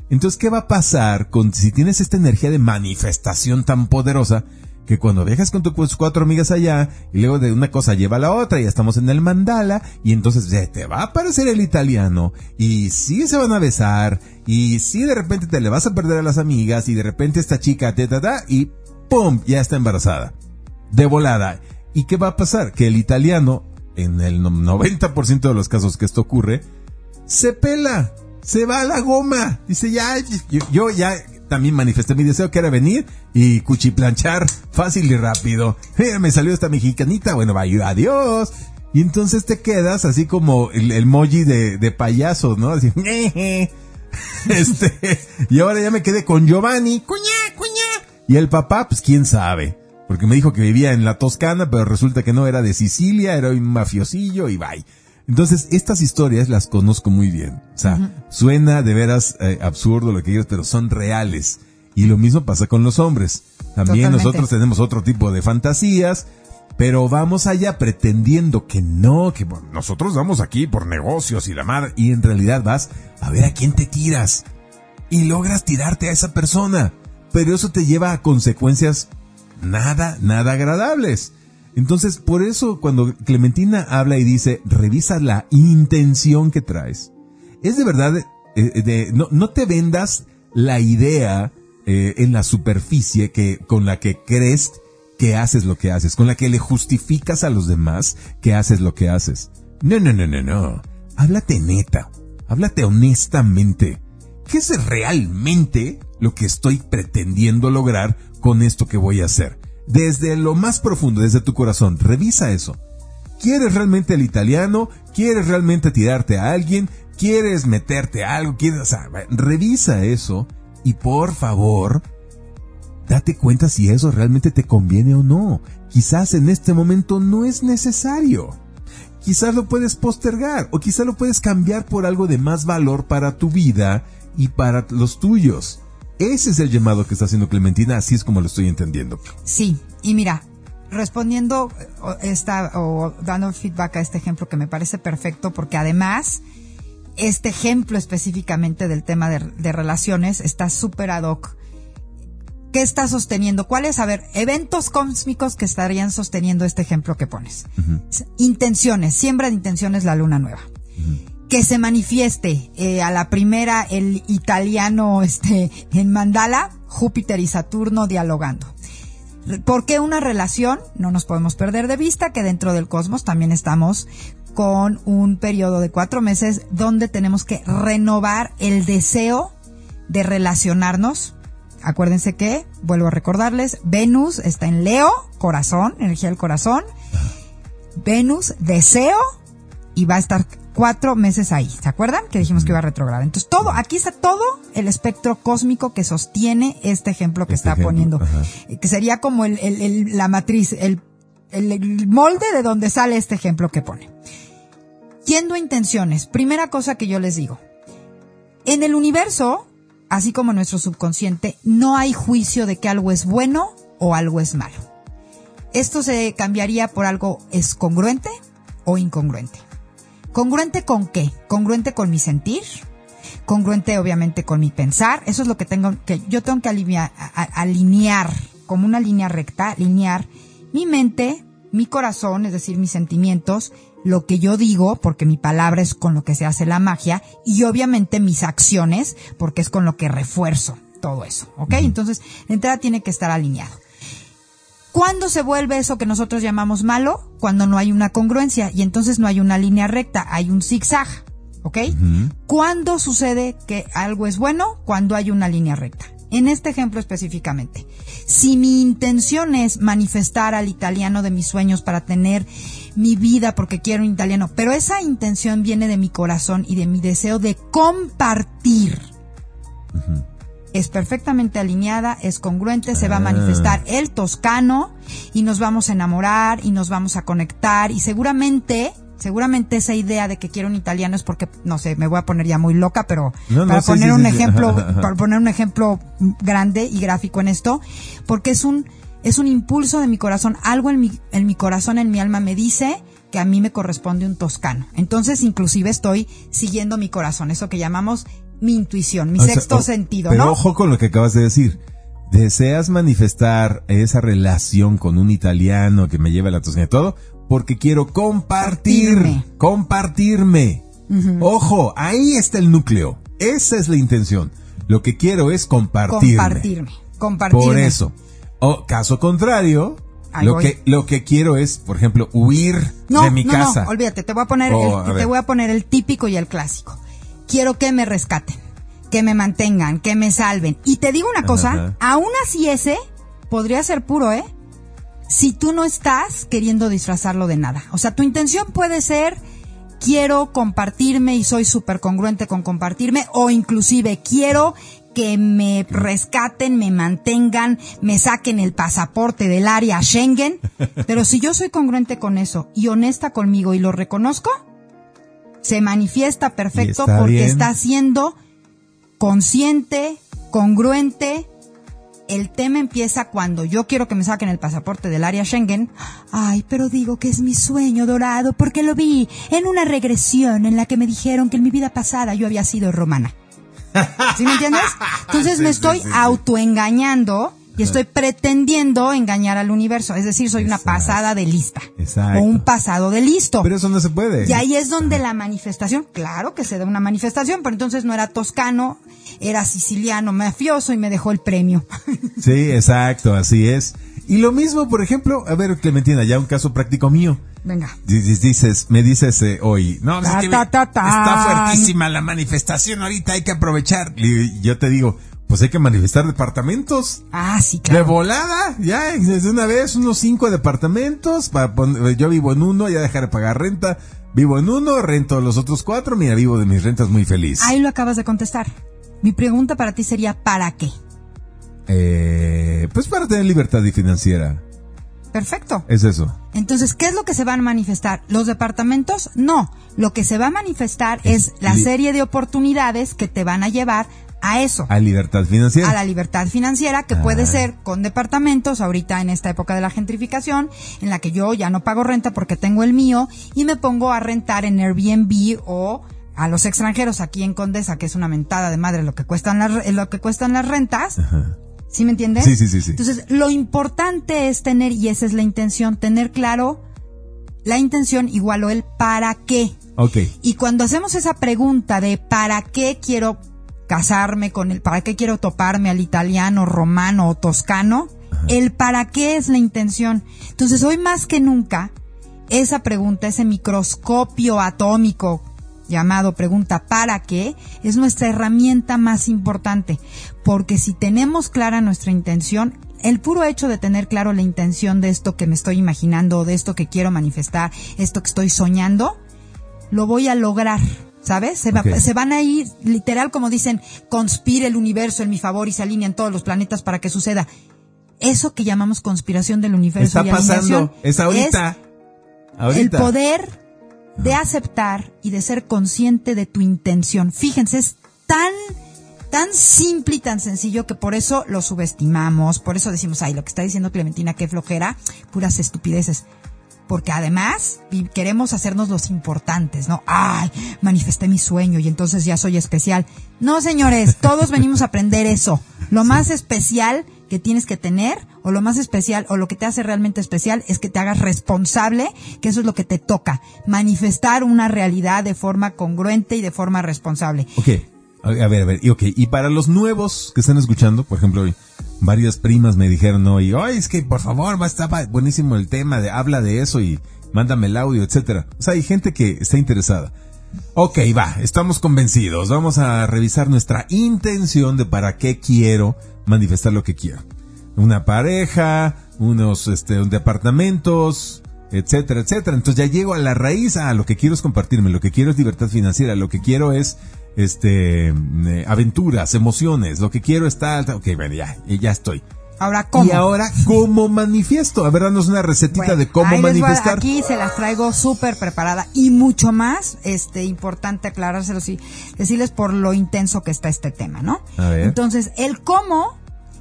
Entonces, ¿qué va a pasar con si tienes esta energía de manifestación tan poderosa que cuando viajas con tus cuatro amigas allá y luego de una cosa lleva a la otra y ya estamos en el mandala y entonces te va a aparecer el italiano y sí se van a besar y sí de repente te le vas a perder a las amigas y de repente esta chica te ta, ta, y ¡pum! ya está embarazada. De volada. ¿Y qué va a pasar? Que el italiano, en el no- 90% de los casos que esto ocurre, se pela, se va a la goma. Dice, ya, yo ya también manifesté mi deseo que era venir y cuchiplanchar fácil y rápido. *laughs* Eh, me salió esta mexicanita, bueno, va, adiós. Y entonces te quedas así como el, el emoji de, de payaso, ¿no? Así, *laughs* este, y ahora ya me quedé con Giovanni, cuña, cuña. Y el papá, pues quién sabe. Porque me dijo que vivía en la Toscana, pero resulta que no era de Sicilia, era un mafiosillo y bye. Entonces, estas historias las conozco muy bien. O sea, suena de veras eh, absurdo lo que digas, pero son reales. Y lo mismo pasa con los hombres. También Totalmente. nosotros tenemos otro tipo de fantasías, pero vamos allá pretendiendo que no, que bueno, nosotros vamos aquí por negocios y la madre, y en realidad vas a ver a quién te tiras. Y logras tirarte a esa persona. Pero eso te lleva a consecuencias nada, nada agradables. Entonces, por eso cuando Clementina habla y dice, revisa la intención que traes. Es de verdad, eh, de, no, no te vendas la idea eh, en la superficie que, con la que crees que haces lo que haces, con la que le justificas a los demás que haces lo que haces. No, no, no, no, no. Háblate neta. Háblate honestamente. ¿Qué es realmente lo que estoy pretendiendo lograr con esto que voy a hacer? Desde lo más profundo, desde tu corazón, revisa eso. ¿Quieres realmente el italiano? ¿Quieres realmente tirarte a alguien? ¿Quieres meterte a algo? ¿Quieres, o sea, revisa eso y por favor, date cuenta si eso realmente te conviene o no. Quizás en este momento no es necesario. Quizás lo puedes postergar o quizás lo puedes cambiar por algo de más valor para tu vida y para los tuyos. Ese es el llamado que está haciendo Clementina, así es como lo estoy entendiendo. Sí, y mira, respondiendo esta, o dando feedback a este ejemplo que me parece perfecto, porque además, este ejemplo específicamente del tema de, de relaciones está súper ad hoc. ¿Qué está sosteniendo? ¿Cuáles? A ver, eventos cósmicos que estarían sosteniendo este ejemplo que pones. Intenciones, siembra de intenciones la luna nueva. Que se manifieste eh, a la primera el italiano este, en Mandala, Júpiter y Saturno dialogando. ¿Por qué una relación? No nos podemos perder de vista que dentro del cosmos también estamos con un periodo de cuatro meses donde tenemos que renovar el deseo de relacionarnos. Acuérdense que, vuelvo a recordarles, Venus está en Leo, corazón, energía del corazón. Venus, deseo, y va a estar cuatro meses ahí. ¿Se acuerdan? Que dijimos que iba a retrogradar. Entonces, todo, aquí está todo el espectro cósmico que sostiene este ejemplo que Este está ejemplo, poniendo. ajá. Eh, Que sería como el, el- el- la matriz, el, el- el molde de donde sale este ejemplo que pone. Yendo a intenciones, primera cosa que yo les digo. En el universo, así como en nuestro subconsciente, no hay juicio de que algo es bueno o algo es malo. Esto se cambiaría por algo es congruente o incongruente. ¿Congruente con qué? Congruente con mi sentir, congruente obviamente con mi pensar. Eso es lo que tengo que yo tengo que alinear, a- alinear como una línea recta, alinear mi mente, mi corazón, es decir, mis sentimientos, lo que yo digo, porque mi palabra es con lo que se hace la magia, y obviamente mis acciones, porque es con lo que refuerzo todo eso, ¿ok? Entonces, de entrada tiene que estar alineado. ¿Cuándo se vuelve eso que nosotros llamamos malo? Cuando no hay una congruencia y entonces no hay una línea recta, hay un zigzag, ¿ok? ¿Cuándo sucede que algo es bueno? Cuando hay una línea recta. En este ejemplo específicamente, si mi intención es manifestar al italiano de mis sueños para tener mi vida porque quiero un italiano, pero esa intención viene de mi corazón y de mi deseo de compartir es perfectamente alineada, es congruente, se va a Ah. manifestar el toscano y nos vamos a enamorar y nos vamos a conectar y seguramente, seguramente esa idea de que quiero un italiano es porque, no sé, me voy a poner ya muy loca, pero No, no, para poner sí, un sí, ejemplo, *laughs* para poner un ejemplo grande y gráfico en esto, porque es un, es un impulso de mi corazón, algo en mi, en mi corazón, en mi alma me dice que a mí me corresponde un toscano. Entonces, inclusive estoy siguiendo mi corazón, eso que llamamos mi intuición, mi O sea, sexto o- sentido, Pero ¿no? ojo con lo que acabas de decir. Deseas manifestar esa relación con un italiano que me lleve a la Toscana y todo, porque quiero compartir, Compartirme. compartirme. Ojo, ahí está el núcleo. Esa es la intención. Lo que quiero es compartirme. compartirme, compartirme. Por eso. O caso contrario, Ahí lo voy. que, lo que quiero es, por ejemplo, huir No, de mi no, casa. no, olvídate, te voy a poner Oh, el, a te voy a poner el típico y el clásico. Quiero que me rescaten, que me mantengan, que me salven. Y te digo una cosa, Ajá. aún así ese podría ser puro, ¿eh? Si tú no estás queriendo disfrazarlo de nada. O sea, tu intención puede ser quiero compartirme y soy súper congruente con compartirme o inclusive quiero que me rescaten, me mantengan, me saquen el pasaporte del área Schengen. *laughs* Pero si yo soy congruente con eso y honesta conmigo y lo reconozco, se manifiesta perfecto está porque bien. está siendo consciente, congruente. El tema empieza cuando yo quiero que me saquen el pasaporte del área Schengen. Ay, pero digo que es mi sueño dorado porque lo vi en una regresión en la que me dijeron que en mi vida pasada yo había sido romana. ¿Sí me entiendes? *laughs* Entonces Sí, me estoy sí, sí. autoengañando y estoy pretendiendo engañar al universo. Es decir, soy una pasada de lista. Exacto. O un pasado de listo. Pero eso no se puede. Y ahí es donde la manifestación, claro que se da una manifestación, pero entonces no era toscano, era siciliano, mafioso y me dejó el premio. *laughs* Sí, exacto, así es. Y lo mismo, por ejemplo, a ver, Clementina, ya un caso práctico mío. Venga. Di- di- Dices, me dices eh, hoy, no, pues es Ta, que ta, ta, tan. está fuertísima la manifestación ahorita, hay que aprovechar. Y yo te digo, pues hay que manifestar departamentos. Ah, sí, De claro. volada, ya, desde una vez, unos cinco departamentos. Para pon- yo vivo en uno, ya dejar de pagar renta. Vivo en uno, rento los otros cuatro. Mira, vivo de mis rentas muy feliz. Ahí lo acabas de contestar. Mi pregunta para ti sería, ¿para qué? Eh, pues para tener libertad financiera. Perfecto. Es eso. Entonces, ¿qué es lo que se van a manifestar? ¿Los departamentos? No. Lo que se va a manifestar Es es la serie de oportunidades que te van a llevar a eso. A libertad financiera. A la libertad financiera, que puede Ah. ser con departamentos, ahorita en esta época de la gentrificación, en la que yo ya no pago renta porque tengo el mío y me pongo a rentar en Airbnb o a los extranjeros aquí en Condesa, que es una mentada de madre lo que cuestan las, re- lo que cuestan las rentas. Ajá. ¿Sí me entiendes? Sí, sí, sí, sí. Entonces, lo importante es tener, y esa es la intención, tener claro la intención igual o el para qué. Ok. Y cuando hacemos esa pregunta de para qué quiero casarme con el, para qué quiero toparme al italiano, romano o toscano, el para qué es la intención. Entonces hoy más que nunca, esa pregunta, ese microscopio atómico llamado pregunta para qué, es nuestra herramienta más importante. Porque si tenemos clara nuestra intención, el puro hecho de tener claro la intención de esto que me estoy imaginando, de esto que quiero manifestar, esto que estoy soñando, lo voy a lograr. ¿Sabes? Se, va- Ok. se van a ir, literal, como dicen, conspira el universo en mi favor y se alinean todos los planetas para que suceda. Eso que llamamos conspiración del universo Está y pasando. Es ahorita. el ahorita. poder de aceptar y de ser consciente de tu intención. Fíjense, es tan tan simple y tan sencillo que por eso lo subestimamos, por eso decimos, ay, lo que está diciendo Clementina, qué flojera, puras estupideces. Porque además queremos hacernos los importantes, ¿no? Ay, manifesté mi sueño y entonces ya soy especial. No, señores, *laughs* todos venimos a aprender eso. Lo más especial que tienes que tener, o lo más especial, o lo que te hace realmente especial, es que te hagas responsable, que eso es lo que te toca. Manifestar una realidad de forma congruente y de forma responsable. Ok, a ver, a ver, y ok, y para los nuevos que están escuchando, por ejemplo, hoy, varias primas me dijeron hoy, ay, es que por favor, va, estaba buenísimo el tema, de, habla de eso y mándame el audio, etcétera. O sea, hay gente que está interesada. Ok, va, estamos convencidos, vamos a revisar nuestra intención de para qué quiero manifestar lo que quiero. Una pareja, unos, este, departamentos, etcétera, etcétera. Entonces ya llego a la raíz, a lo que quiero es compartirme, lo que quiero es libertad financiera, lo que quiero es este eh, aventuras, emociones, lo que quiero es tal, tal. ok, bueno, ya, ya estoy. Ahora, ¿cómo? Y ahora, ¿cómo manifiesto? A ver, danos una recetita Bueno, de cómo a- manifestar. aquí se las traigo súper preparada y mucho más, este, importante aclarárselos y decirles por lo intenso que está este tema, ¿no? A ver. Entonces, el cómo,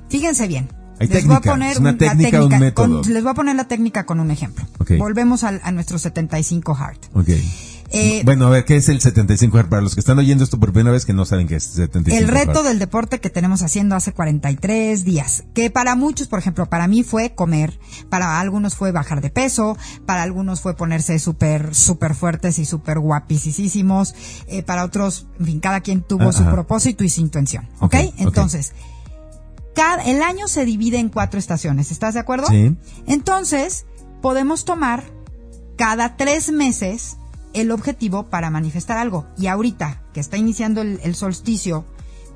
fíjense bien. Hay les voy a técnica, poner una la técnica, un método. con- les voy a poner la técnica con un ejemplo. Ok. Volvemos al- a, nuestro 75 Heart. Ok. Eh, bueno, a ver, ¿qué es el 75 Hz? Para los que están oyendo esto por primera vez que no saben qué es 75 El reto del deporte que tenemos haciendo hace 43 días, que para muchos, por ejemplo, para mí fue comer, para algunos fue bajar de peso, para algunos fue ponerse súper, súper fuertes y súper guapisísimos, eh, para otros, en fin, cada quien tuvo Ah, su ajá. propósito y su intención, ¿ok? Entonces, cada, el año se divide en cuatro estaciones, ¿estás de acuerdo? Sí. Entonces, podemos tomar cada tres meses el objetivo para manifestar algo. Y ahorita que está iniciando el, el solsticio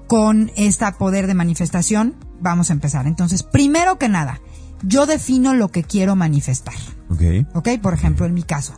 con este poder de manifestación, vamos a empezar. Entonces, primero que nada, yo defino lo que quiero manifestar. Ok. ¿Ok? Por ejemplo, en mi caso.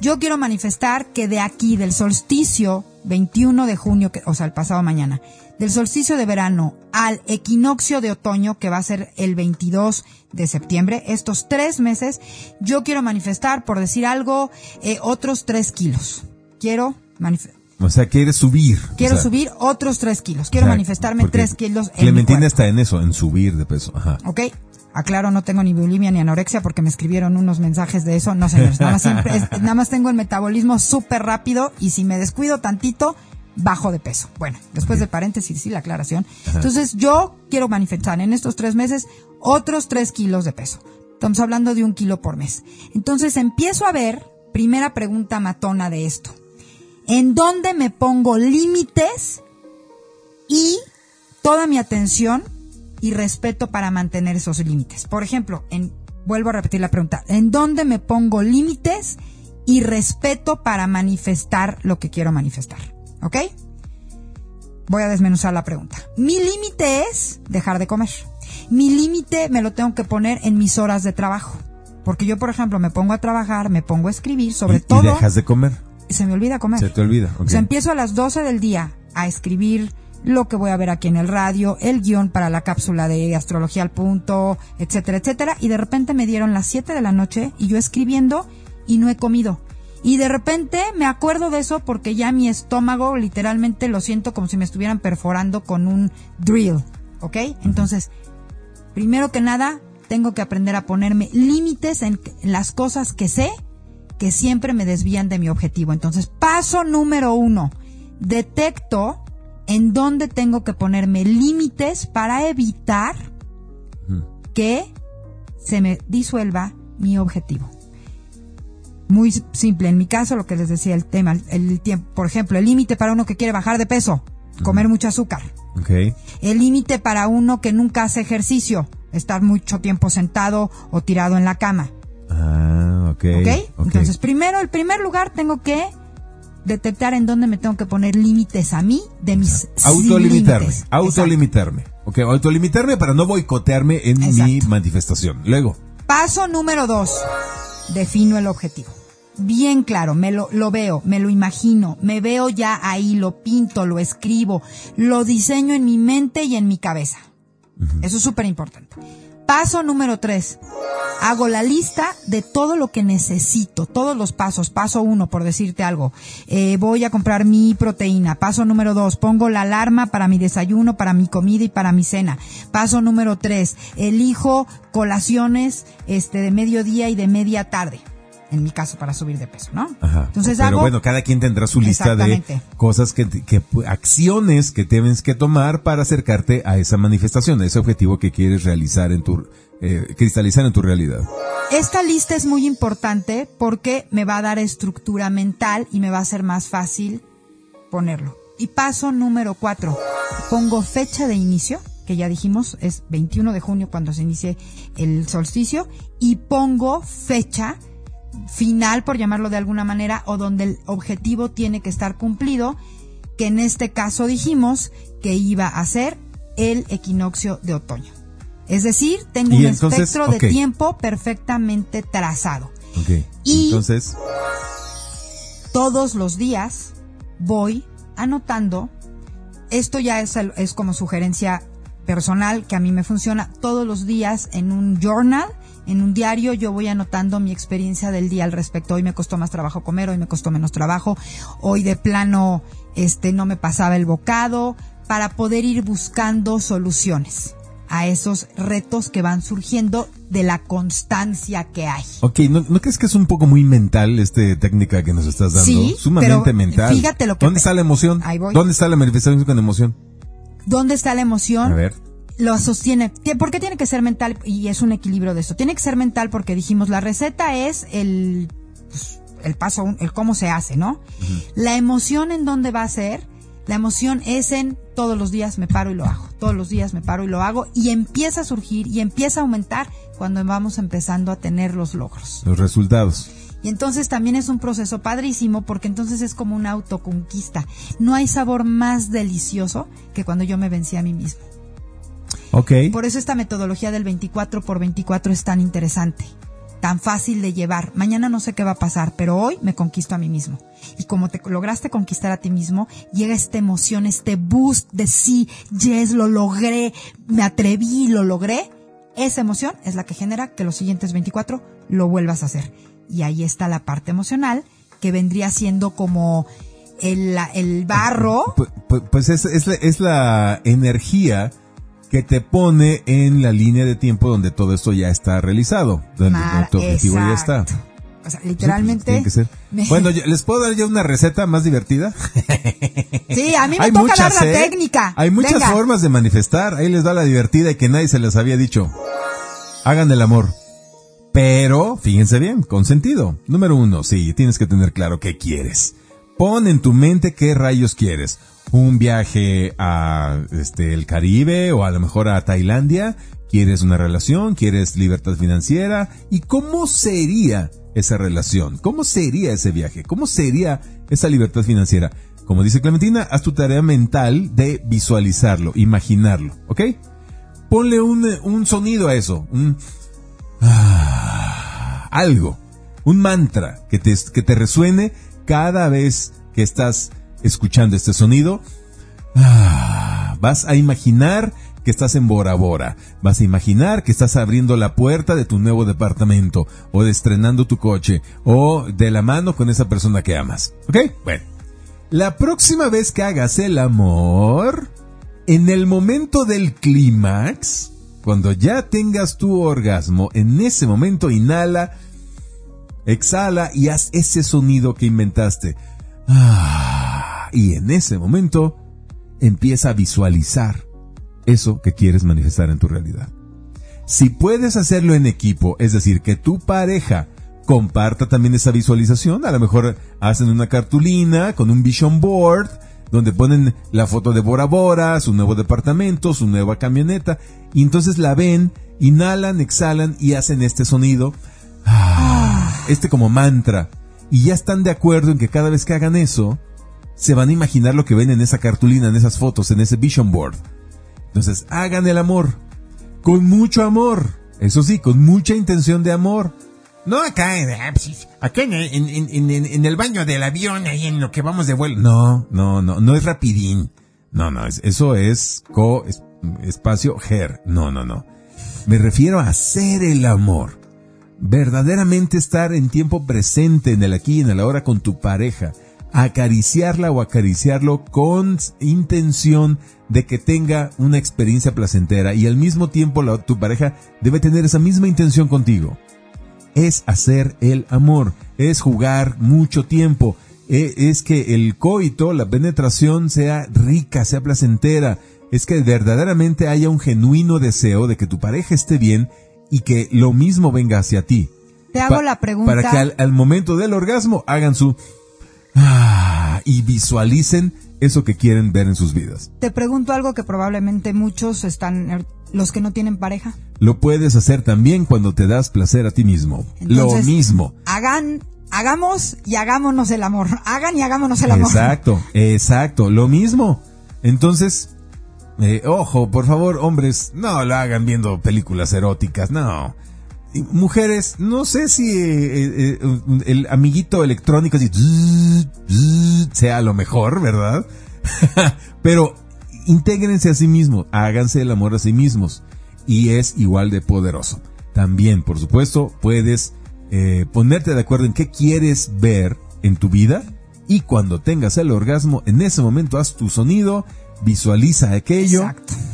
Yo quiero manifestar que de aquí, del solsticio 21 de junio, que, o sea, el pasado mañana, del solsticio de verano al equinoccio de otoño, que va a ser el 22 de septiembre, estos tres meses, yo quiero manifestar, por decir algo, eh, otros tres kilos. Quiero manifestar. O sea, quieres subir. Quiero o sea, subir otros tres kilos. Quiero o sea, manifestarme tres kilos en Clementina está en eso, en subir de peso. Ajá. ¿Ok? Aclaro, no tengo ni bulimia ni anorexia porque me escribieron unos mensajes de eso. No, señores, nada más, siempre es- nada más tengo el metabolismo súper rápido y si me descuido tantito, bajo de peso. Bueno, después del paréntesis, sí, la aclaración. Entonces, yo quiero manifestar en estos tres meses otros tres kilos de peso. Estamos hablando de un kilo por mes. Entonces, empiezo a ver, primera pregunta matona de esto. ¿En dónde me pongo límites y toda mi atención y respeto para mantener esos límites. Por ejemplo, en, vuelvo a repetir la pregunta, ¿en dónde me pongo límites y respeto para manifestar lo que quiero manifestar? ¿Ok? Voy a desmenuzar la pregunta. Mi límite es dejar de comer. Mi límite me lo tengo que poner en mis horas de trabajo. Porque yo, por ejemplo, me pongo a trabajar, me pongo a escribir, sobre y, y todo, dejas de comer. se me olvida comer. Se te olvida. ok. O sea, empiezo a las 12 del día a escribir lo que voy a ver aquí en el radio, el guion para la cápsula de astrología al punto, etcétera, etcétera. Y de repente me dieron las 7 de la noche y yo escribiendo y no he comido. Y de repente me acuerdo de eso porque ya mi estómago literalmente lo siento como si me estuvieran perforando con un drill, ¿ok? Entonces, primero que nada, tengo que aprender a ponerme límites en las cosas que sé que siempre me desvían de mi objetivo. Entonces, paso número uno, detecto en dónde tengo que ponerme límites para evitar que se me disuelva mi objetivo. Muy simple, en mi caso lo que les decía el tema, el tiempo, por ejemplo, el límite para uno que quiere bajar de peso, comer mucho azúcar. El límite para uno que nunca hace ejercicio, estar mucho tiempo sentado o tirado en la cama. Ah, ok. Entonces, primero, el primer lugar tengo que detectar en dónde me tengo que poner límites a mí de mis autolimitarme, autolimitarme. Ok, autolimitarme para no boicotearme en mi manifestación. Luego. Paso número dos. Defino el objetivo. Bien claro, me lo, lo veo, me lo imagino, me veo ya ahí, lo pinto, lo escribo, lo diseño en mi mente y en mi cabeza. Eso es súper importante. Paso número tres. Hago la lista de todo lo que necesito, todos los pasos. Paso uno, por decirte algo. Eh, voy a comprar mi proteína. Paso número dos, pongo la alarma para mi desayuno, para mi comida y para mi cena. Paso número tres, elijo colaciones este, de mediodía y de media tarde en mi caso para subir de peso, ¿no? Ajá. Entonces Pero bueno, cada quien tendrá su lista de cosas que, que, acciones que tienes que tomar para acercarte a esa manifestación, a ese objetivo que quieres realizar en tu, eh, cristalizar en tu realidad. Esta lista es muy importante porque me va a dar estructura mental y me va a ser más fácil ponerlo. Y paso número cuatro, pongo fecha de inicio, que ya dijimos es 21 de junio cuando se inicie el solsticio, y pongo fecha final, por llamarlo de alguna manera, o donde el objetivo tiene que estar cumplido, que en este caso dijimos que iba a ser el equinoccio de otoño. Es decir, tengo un espectro de tiempo perfectamente trazado. Y entonces todos los días voy anotando, esto ya es, es como sugerencia personal que a mí me funciona, todos los días en un journal en un diario yo voy anotando mi experiencia del día al respecto. Hoy me costó más trabajo comer, hoy me costó menos trabajo, hoy de plano este no me pasaba el bocado para poder ir buscando soluciones a esos retos que van surgiendo de la constancia que hay. Ok, ¿no, crees que es un poco muy mental esta técnica que nos estás dando? Sí, sumamente mental. Fíjate lo que ¿Dónde está la emoción? Ahí voy. ¿Dónde está la manifestación con emoción? ¿Dónde está la emoción? A ver lo sostiene. ¿Por qué tiene que ser mental? Y es un equilibrio de eso. Tiene que ser mental porque dijimos, la receta es el, pues, el paso, el cómo se hace, ¿no? La emoción en dónde va a ser, la emoción es en todos los días me paro y lo hago. Todos los días me paro y lo hago. Y empieza a surgir y empieza a aumentar cuando vamos empezando a tener los logros. Los resultados. Y entonces también es un proceso padrísimo porque entonces es como una autoconquista. No hay sabor más delicioso que cuando yo me vencí a mí mismo. Por eso esta metodología del 24 por 24 es tan interesante, tan fácil de llevar. Mañana no sé qué va a pasar, pero hoy me conquisto a mí mismo. Y como te lograste conquistar a ti mismo, llega esta emoción, este boost de sí, yes, lo logré, me atreví, lo logré. Esa emoción es la que genera que los siguientes 24 lo vuelvas a hacer. Y ahí está la parte emocional, que vendría siendo como el, el barro. Pues, es, es, es la energía que te pone en la línea de tiempo donde todo esto ya está realizado, donde tu objetivo ya está. O sea, literalmente. Bueno, ¿les puedo dar ya una receta más divertida? *laughs* Sí, a mí me toca dar la ¿eh? técnica. Hay muchas formas de manifestar. Ahí les da la divertida y que nadie se les había dicho. Hagan el amor. Pero, fíjense bien, con sentido. Número uno, sí, tienes que tener claro qué quieres. Pon en tu mente qué rayos quieres. Un viaje a este el Caribe o a lo mejor a Tailandia, quieres una relación, quieres libertad financiera. Y cómo sería esa relación, cómo sería ese viaje, cómo sería esa libertad financiera. Como dice Clementina, haz tu tarea mental de visualizarlo, imaginarlo, ¿ok? Ponle un, un sonido a eso, un ah, algo, un mantra que te, que te resuene cada vez que estás escuchando este sonido, ah, vas a imaginar que estás en Bora Bora. Vas a imaginar que estás abriendo la puerta de tu nuevo departamento, o de estrenando tu coche, o de la mano con esa persona que amas. ¿Ok? Bueno. La próxima vez que hagas el amor, en el momento del clímax, cuando ya tengas tu orgasmo, en ese momento inhala, exhala y haz ese sonido que inventaste. Ah, y en ese momento empieza a visualizar eso que quieres manifestar en tu realidad. Si puedes hacerlo en equipo, es decir, que tu pareja comparta también esa visualización, a lo mejor hacen una cartulina con un vision board donde ponen la foto de Bora Bora, su nuevo departamento, su nueva camioneta, y entonces la ven, inhalan, exhalan y hacen este sonido, ah, este como mantra, y ya están de acuerdo en que cada vez que hagan eso, se van a imaginar lo que ven en esa cartulina, en esas fotos, en ese vision board. Entonces, hagan el amor, con mucho amor, eso sí, con mucha intención de amor. No acá, ah, pues, acá en, en, el baño del avión, ahí en lo que vamos de vuelo. No, no, no, no es rapidín. No, no, eso es co espacio her. No, no, no. Me refiero a hacer el amor. Verdaderamente estar en tiempo presente, en el aquí y en el ahora con tu pareja. Acariciarla o acariciarlo con intención de que tenga una experiencia placentera. Y al mismo tiempo tu pareja debe tener esa misma intención contigo. Es hacer el amor, es jugar mucho tiempo, e, es que el coito, la penetración sea rica, sea placentera, es que verdaderamente haya un genuino deseo de que tu pareja esté bien y que lo mismo venga hacia ti. Te hago la pregunta. Para que al, momento del orgasmo hagan su... Ah, y visualicen eso que quieren ver en sus vidas. Te pregunto algo que probablemente muchos están los que no tienen pareja. Lo puedes hacer también cuando te das placer a ti mismo. lo mismo. Hagan, hagamos y hagámonos el amor. Hagan y hagámonos el amor. Exacto, exacto, lo mismo. Entonces, eh, ojo, por favor, hombres, no lo hagan viendo películas eróticas, no. mujeres, no sé si eh, eh, el amiguito electrónico sea lo mejor, ¿verdad? *laughs* Pero intégrense a sí mismos, háganse el amor a sí mismos y es igual de poderoso. También, por supuesto, puedes ponerte de acuerdo en qué quieres ver en tu vida y cuando tengas el orgasmo, en ese momento haz tu sonido, visualiza aquello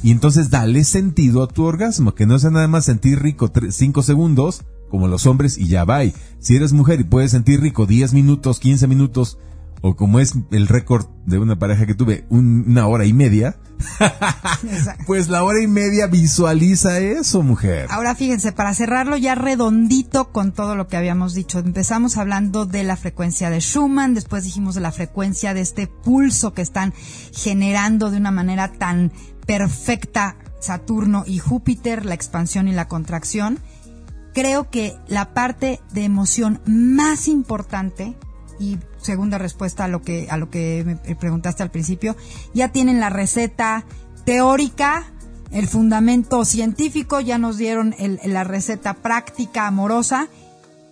y entonces dale sentido a tu orgasmo, que no sea nada más sentir rico 5 segundos como los hombres y ya va. Si eres mujer y puedes sentir rico 10 minutos, 15 minutos, o como es el récord de una pareja que tuve, una hora y media, *laughs* pues la hora y media visualiza eso, mujer. Ahora fíjense, para cerrarlo ya redondito con todo lo que habíamos dicho, empezamos hablando de la frecuencia de Schumann, después dijimos de la frecuencia de este pulso que están generando de una manera tan perfecta Saturno y Júpiter, la expansión y la contracción. Creo que la parte de emoción más importante y segunda respuesta a lo que a lo que me preguntaste al principio, ya tienen la receta teórica, el fundamento científico, ya nos dieron la receta práctica amorosa.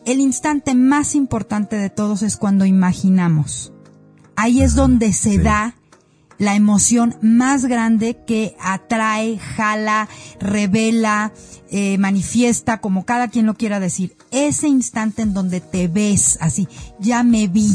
El instante más importante de todos es cuando imaginamos. Ahí es donde se da la emoción más grande que atrae, jala, revela, eh, manifiesta, como cada quien lo quiera decir. Ese instante en donde te ves así, ya me vi.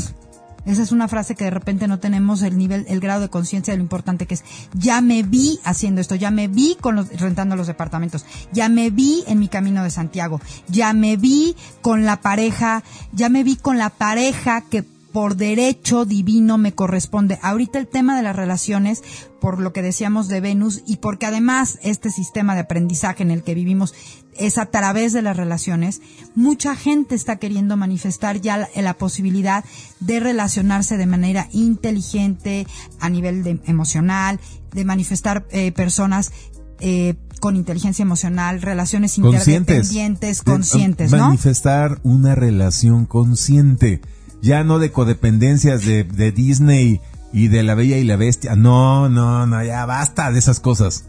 Esa es una frase que de repente no tenemos el nivel, el grado de conciencia de lo importante que es. Ya me vi haciendo esto, ya me vi con los, rentando los departamentos, ya me vi en mi camino de Santiago, ya me vi con la pareja, ya me vi con la pareja que por derecho divino me corresponde. Ahorita el tema de las relaciones, por lo que decíamos de Venus, y porque además este sistema de aprendizaje en el que vivimos es a través de las relaciones, mucha gente está queriendo manifestar ya la, posibilidad de relacionarse de manera inteligente, a nivel de, emocional, de manifestar eh, personas eh, con inteligencia emocional, relaciones interdependientes, conscientes, ¿no? Manifestar una relación consciente ya no de codependencias de, de Disney y de la Bella y la Bestia. No, no, no, ya basta de esas cosas.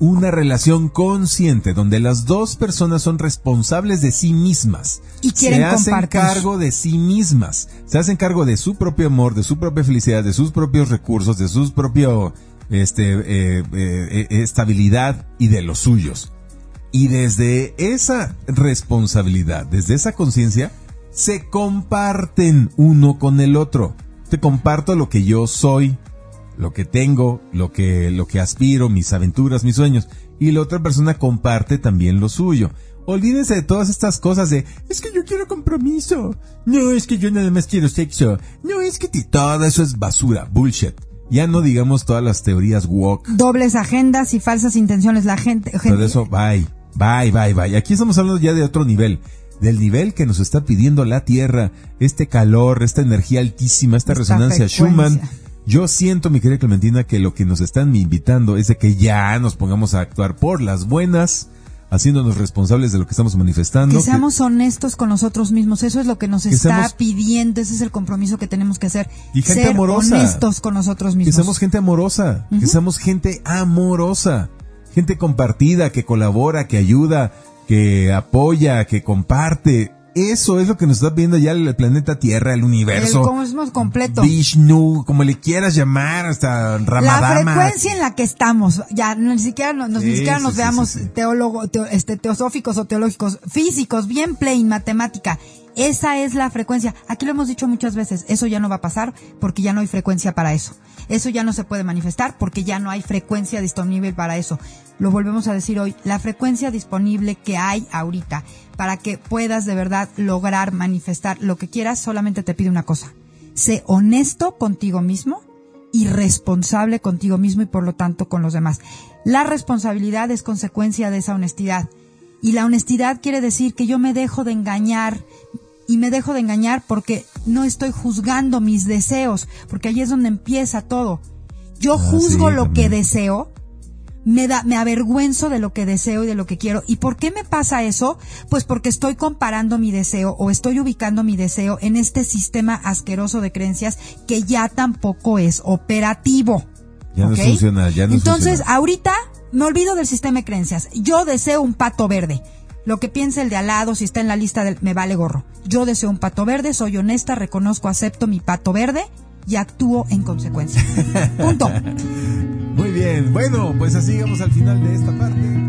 Una relación consciente donde las dos personas son responsables de sí mismas. Y quieren se hacen cargo de sí mismas. Se hacen cargo de su propio amor, de su propia felicidad, de sus propios recursos, de sus propios este, eh, eh, estabilidad y de los suyos. Y desde esa responsabilidad, desde esa conciencia, se comparten uno con el otro. Te comparto lo que yo soy, lo que tengo, lo que, lo que aspiro, mis aventuras, mis sueños. Y la otra persona comparte también lo suyo. Olvídense de todas estas cosas de, es que yo quiero compromiso. No, es que yo nada más quiero sexo. No, es que todo eso es basura, bullshit. Ya no digamos todas las teorías woke. Dobles agendas y falsas intenciones. La gente... gente... Todo eso, bye. Bye, bye, bye. Aquí estamos hablando ya de otro nivel. Del nivel que nos está pidiendo la Tierra. Este calor, esta energía altísima, esta, resonancia Schumann. Yo siento, mi querida Clementina, que lo que nos están invitando es de que ya nos pongamos a actuar por las buenas haciéndonos responsables de lo que estamos manifestando. Que seamos honestos con nosotros mismos, eso es lo que nos está pidiendo, ese es el compromiso que tenemos que hacer. Y gente ser amorosa. honestos con nosotros mismos. Que seamos gente amorosa, que seamos gente amorosa, gente compartida, que colabora, que ayuda, que apoya, que comparte. Eso es lo que nos está viendo ya el planeta Tierra, el universo. El cosmos completo. Vishnu, como le quieras llamar, hasta Ramadama. La frecuencia en la que estamos, ya ni siquiera nos, ni siquiera nos veamos teólogos, este, teosóficos o teológicos, físicos, bien plain, matemática. Esa es la frecuencia. Aquí lo hemos dicho muchas veces, eso ya no va a pasar porque ya no hay frecuencia para eso. Eso ya no se puede manifestar porque ya no hay frecuencia disponible para eso. Lo volvemos a decir hoy, la frecuencia disponible que hay ahorita para que puedas de verdad lograr manifestar lo que quieras, solamente te pide una cosa. Sé honesto contigo mismo y responsable contigo mismo y por lo tanto con los demás. La responsabilidad es consecuencia de esa honestidad. Y la honestidad quiere decir que yo me dejo de engañar y me dejo de engañar porque no estoy juzgando mis deseos, porque ahí es donde empieza todo. Yo ah, juzgo lo que deseo, me da, me avergüenzo de lo que deseo y de lo que quiero. ¿Y por qué me pasa eso? Pues porque estoy comparando mi deseo o estoy ubicando mi deseo en este sistema asqueroso de creencias que ya tampoco es operativo. Ya no funciona, ya no Entonces, ahorita me olvido del sistema de creencias. Yo deseo un pato verde. Lo que piense el de al lado, si está en la lista del me vale gorro. Yo deseo un pato verde, soy honesta, reconozco, acepto mi pato verde y actúo en consecuencia. *laughs* Punto. Muy bien. Bueno, pues así llegamos al final de esta parte.